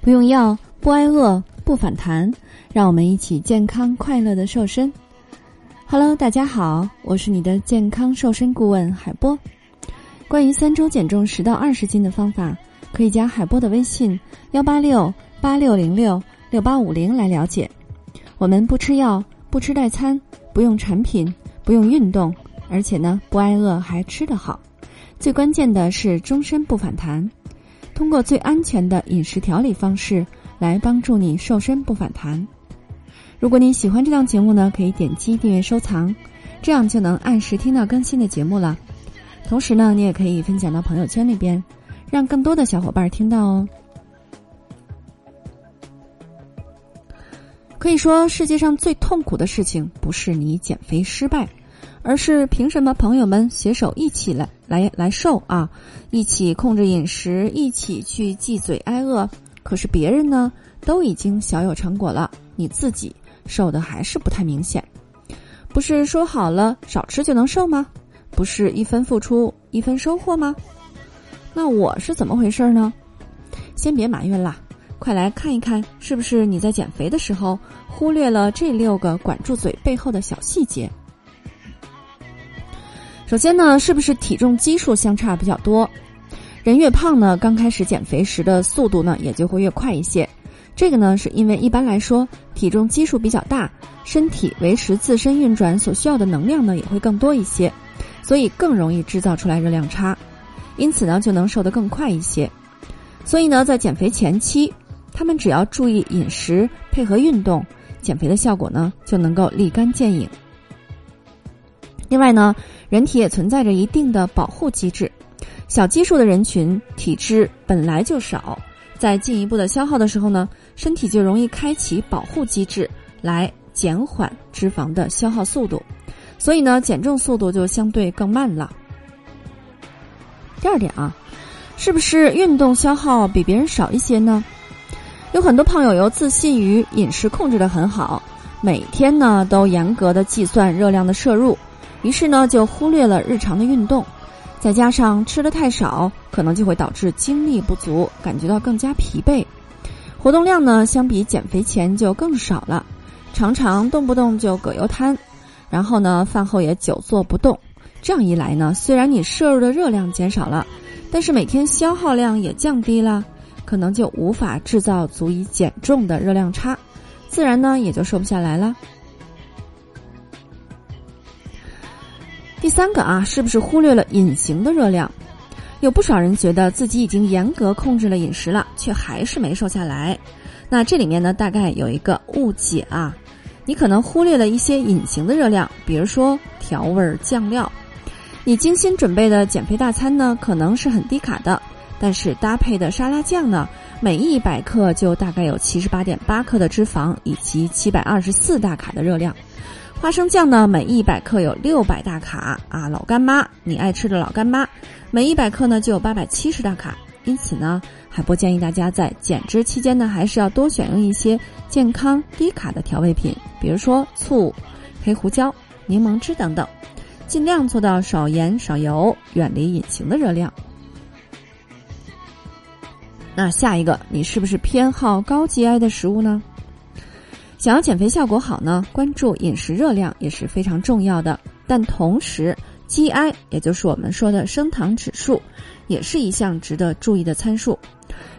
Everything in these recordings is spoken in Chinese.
不用药，不挨饿，不反弹，让我们一起健康快乐的瘦身。Hello，大家好，我是你的健康瘦身顾问海波。关于三周减重十到二十斤的方法，可以加海波的微信幺八六八六零六六八五零来了解。我们不吃药，不吃代餐，不用产品，不用运动，而且呢不挨饿还吃得好。最关键的是终身不反弹。通过最安全的饮食调理方式来帮助你瘦身不反弹。如果你喜欢这档节目呢，可以点击订阅收藏，这样就能按时听到更新的节目了。同时呢，你也可以分享到朋友圈里边，让更多的小伙伴听到哦。可以说，世界上最痛苦的事情不是你减肥失败。而是凭什么朋友们携手一起来来来瘦啊，一起控制饮食，一起去忌嘴挨饿？可是别人呢都已经小有成果了，你自己瘦的还是不太明显。不是说好了少吃就能瘦吗？不是一分付出一分收获吗？那我是怎么回事呢？先别埋怨啦，快来看一看，是不是你在减肥的时候忽略了这六个管住嘴背后的小细节？首先呢，是不是体重基数相差比较多？人越胖呢，刚开始减肥时的速度呢也就会越快一些。这个呢，是因为一般来说体重基数比较大，身体维持自身运转所需要的能量呢也会更多一些，所以更容易制造出来热量差，因此呢就能瘦得更快一些。所以呢，在减肥前期，他们只要注意饮食配合运动，减肥的效果呢就能够立竿见影。另外呢，人体也存在着一定的保护机制，小基数的人群体质本来就少，在进一步的消耗的时候呢，身体就容易开启保护机制来减缓脂肪的消耗速度，所以呢，减重速度就相对更慢了。第二点啊，是不是运动消耗比别人少一些呢？有很多胖友又自信于饮食控制的很好，每天呢都严格的计算热量的摄入。于是呢，就忽略了日常的运动，再加上吃的太少，可能就会导致精力不足，感觉到更加疲惫。活动量呢，相比减肥前就更少了，常常动不动就葛优瘫，然后呢，饭后也久坐不动。这样一来呢，虽然你摄入的热量减少了，但是每天消耗量也降低了，可能就无法制造足以减重的热量差，自然呢，也就瘦不下来了。第三个啊，是不是忽略了隐形的热量？有不少人觉得自己已经严格控制了饮食了，却还是没瘦下来。那这里面呢，大概有一个误解啊，你可能忽略了一些隐形的热量，比如说调味酱料。你精心准备的减肥大餐呢，可能是很低卡的，但是搭配的沙拉酱呢，每一百克就大概有七十八点八克的脂肪以及七百二十四大卡的热量。花生酱呢，每一百克有六百大卡啊，老干妈你爱吃的老干妈，每一百克呢就有八百七十大卡。因此呢，海波建议大家在减脂期间呢，还是要多选用一些健康低卡的调味品，比如说醋、黑胡椒、柠檬汁等等，尽量做到少盐少油，远离隐形的热量。那下一个，你是不是偏好高 GI 的食物呢？想要减肥效果好呢，关注饮食热量也是非常重要的。但同时，GI 也就是我们说的升糖指数，也是一项值得注意的参数。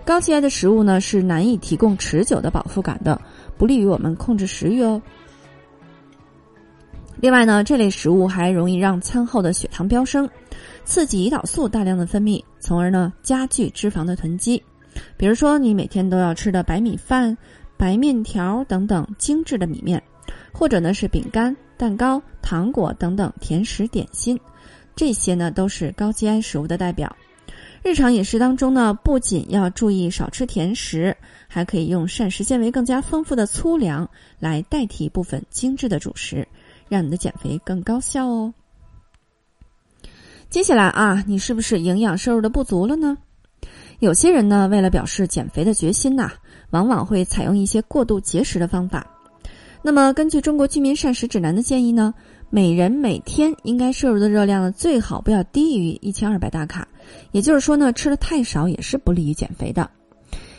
高 GI 的食物呢是难以提供持久的饱腹感的，不利于我们控制食欲哦。另外呢，这类食物还容易让餐后的血糖飙升，刺激胰岛素大量的分泌，从而呢加剧脂肪的囤积。比如说，你每天都要吃的白米饭。白面条等等精致的米面，或者呢是饼干、蛋糕、糖果等等甜食点心，这些呢都是高 GI 食物的代表。日常饮食当中呢，不仅要注意少吃甜食，还可以用膳食纤维更加丰富的粗粮来代替部分精致的主食，让你的减肥更高效哦。接下来啊，你是不是营养摄入的不足了呢？有些人呢，为了表示减肥的决心呐。往往会采用一些过度节食的方法。那么，根据中国居民膳食指南的建议呢，每人每天应该摄入的热量呢，最好不要低于一千二百大卡。也就是说呢，吃的太少也是不利于减肥的。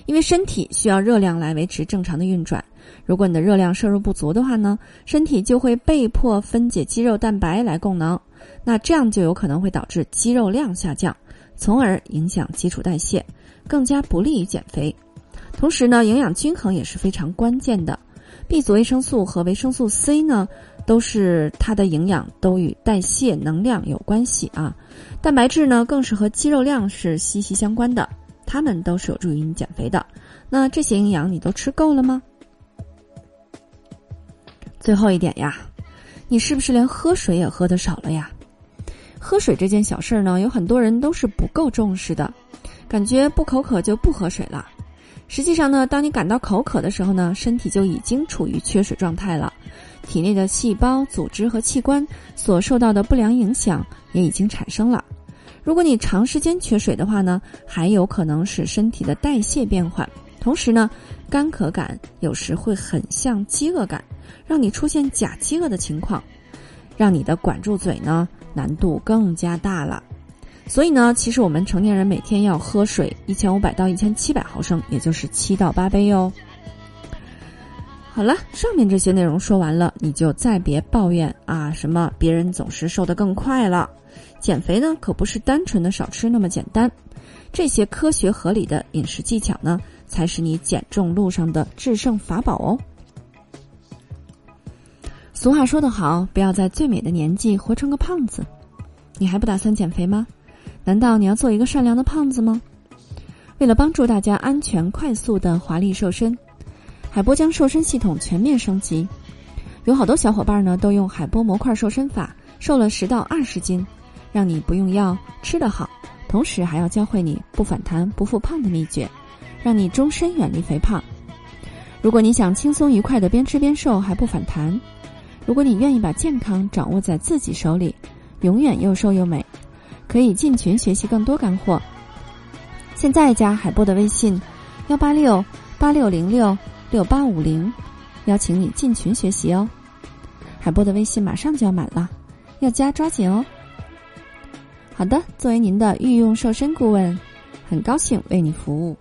因为身体需要热量来维持正常的运转。如果你的热量摄入不足的话呢，身体就会被迫分解肌肉蛋白来供能，那这样就有可能会导致肌肉量下降，从而影响基础代谢，更加不利于减肥。同时呢，营养均衡也是非常关键的。B 族维生素和维生素 C 呢，都是它的营养都与代谢能量有关系啊。蛋白质呢，更是和肌肉量是息息相关的，它们都是有助于你减肥的。那这些营养你都吃够了吗？最后一点呀，你是不是连喝水也喝的少了呀？喝水这件小事儿呢，有很多人都是不够重视的，感觉不口渴就不喝水了。实际上呢，当你感到口渴的时候呢，身体就已经处于缺水状态了，体内的细胞、组织和器官所受到的不良影响也已经产生了。如果你长时间缺水的话呢，还有可能使身体的代谢变缓，同时呢，干渴感有时会很像饥饿感，让你出现假饥饿的情况，让你的管住嘴呢难度更加大了。所以呢，其实我们成年人每天要喝水一千五百到一千七百毫升，也就是七到八杯哟。好了，上面这些内容说完了，你就再别抱怨啊，什么别人总是瘦得更快了。减肥呢，可不是单纯的少吃那么简单，这些科学合理的饮食技巧呢，才是你减重路上的制胜法宝哦。俗话说得好，不要在最美的年纪活成个胖子。你还不打算减肥吗？难道你要做一个善良的胖子吗？为了帮助大家安全、快速的华丽瘦身，海波将瘦身系统全面升级。有好多小伙伴呢，都用海波模块瘦身法瘦了十到二十斤，让你不用药，吃得好，同时还要教会你不反弹、不复胖的秘诀，让你终身远离肥胖。如果你想轻松愉快的边吃边瘦还不反弹，如果你愿意把健康掌握在自己手里，永远又瘦又美。可以进群学习更多干货。现在加海波的微信：幺八六八六零六六八五零，邀请你进群学习哦。海波的微信马上就要满了，要加抓紧哦。好的，作为您的御用瘦身顾问，很高兴为你服务。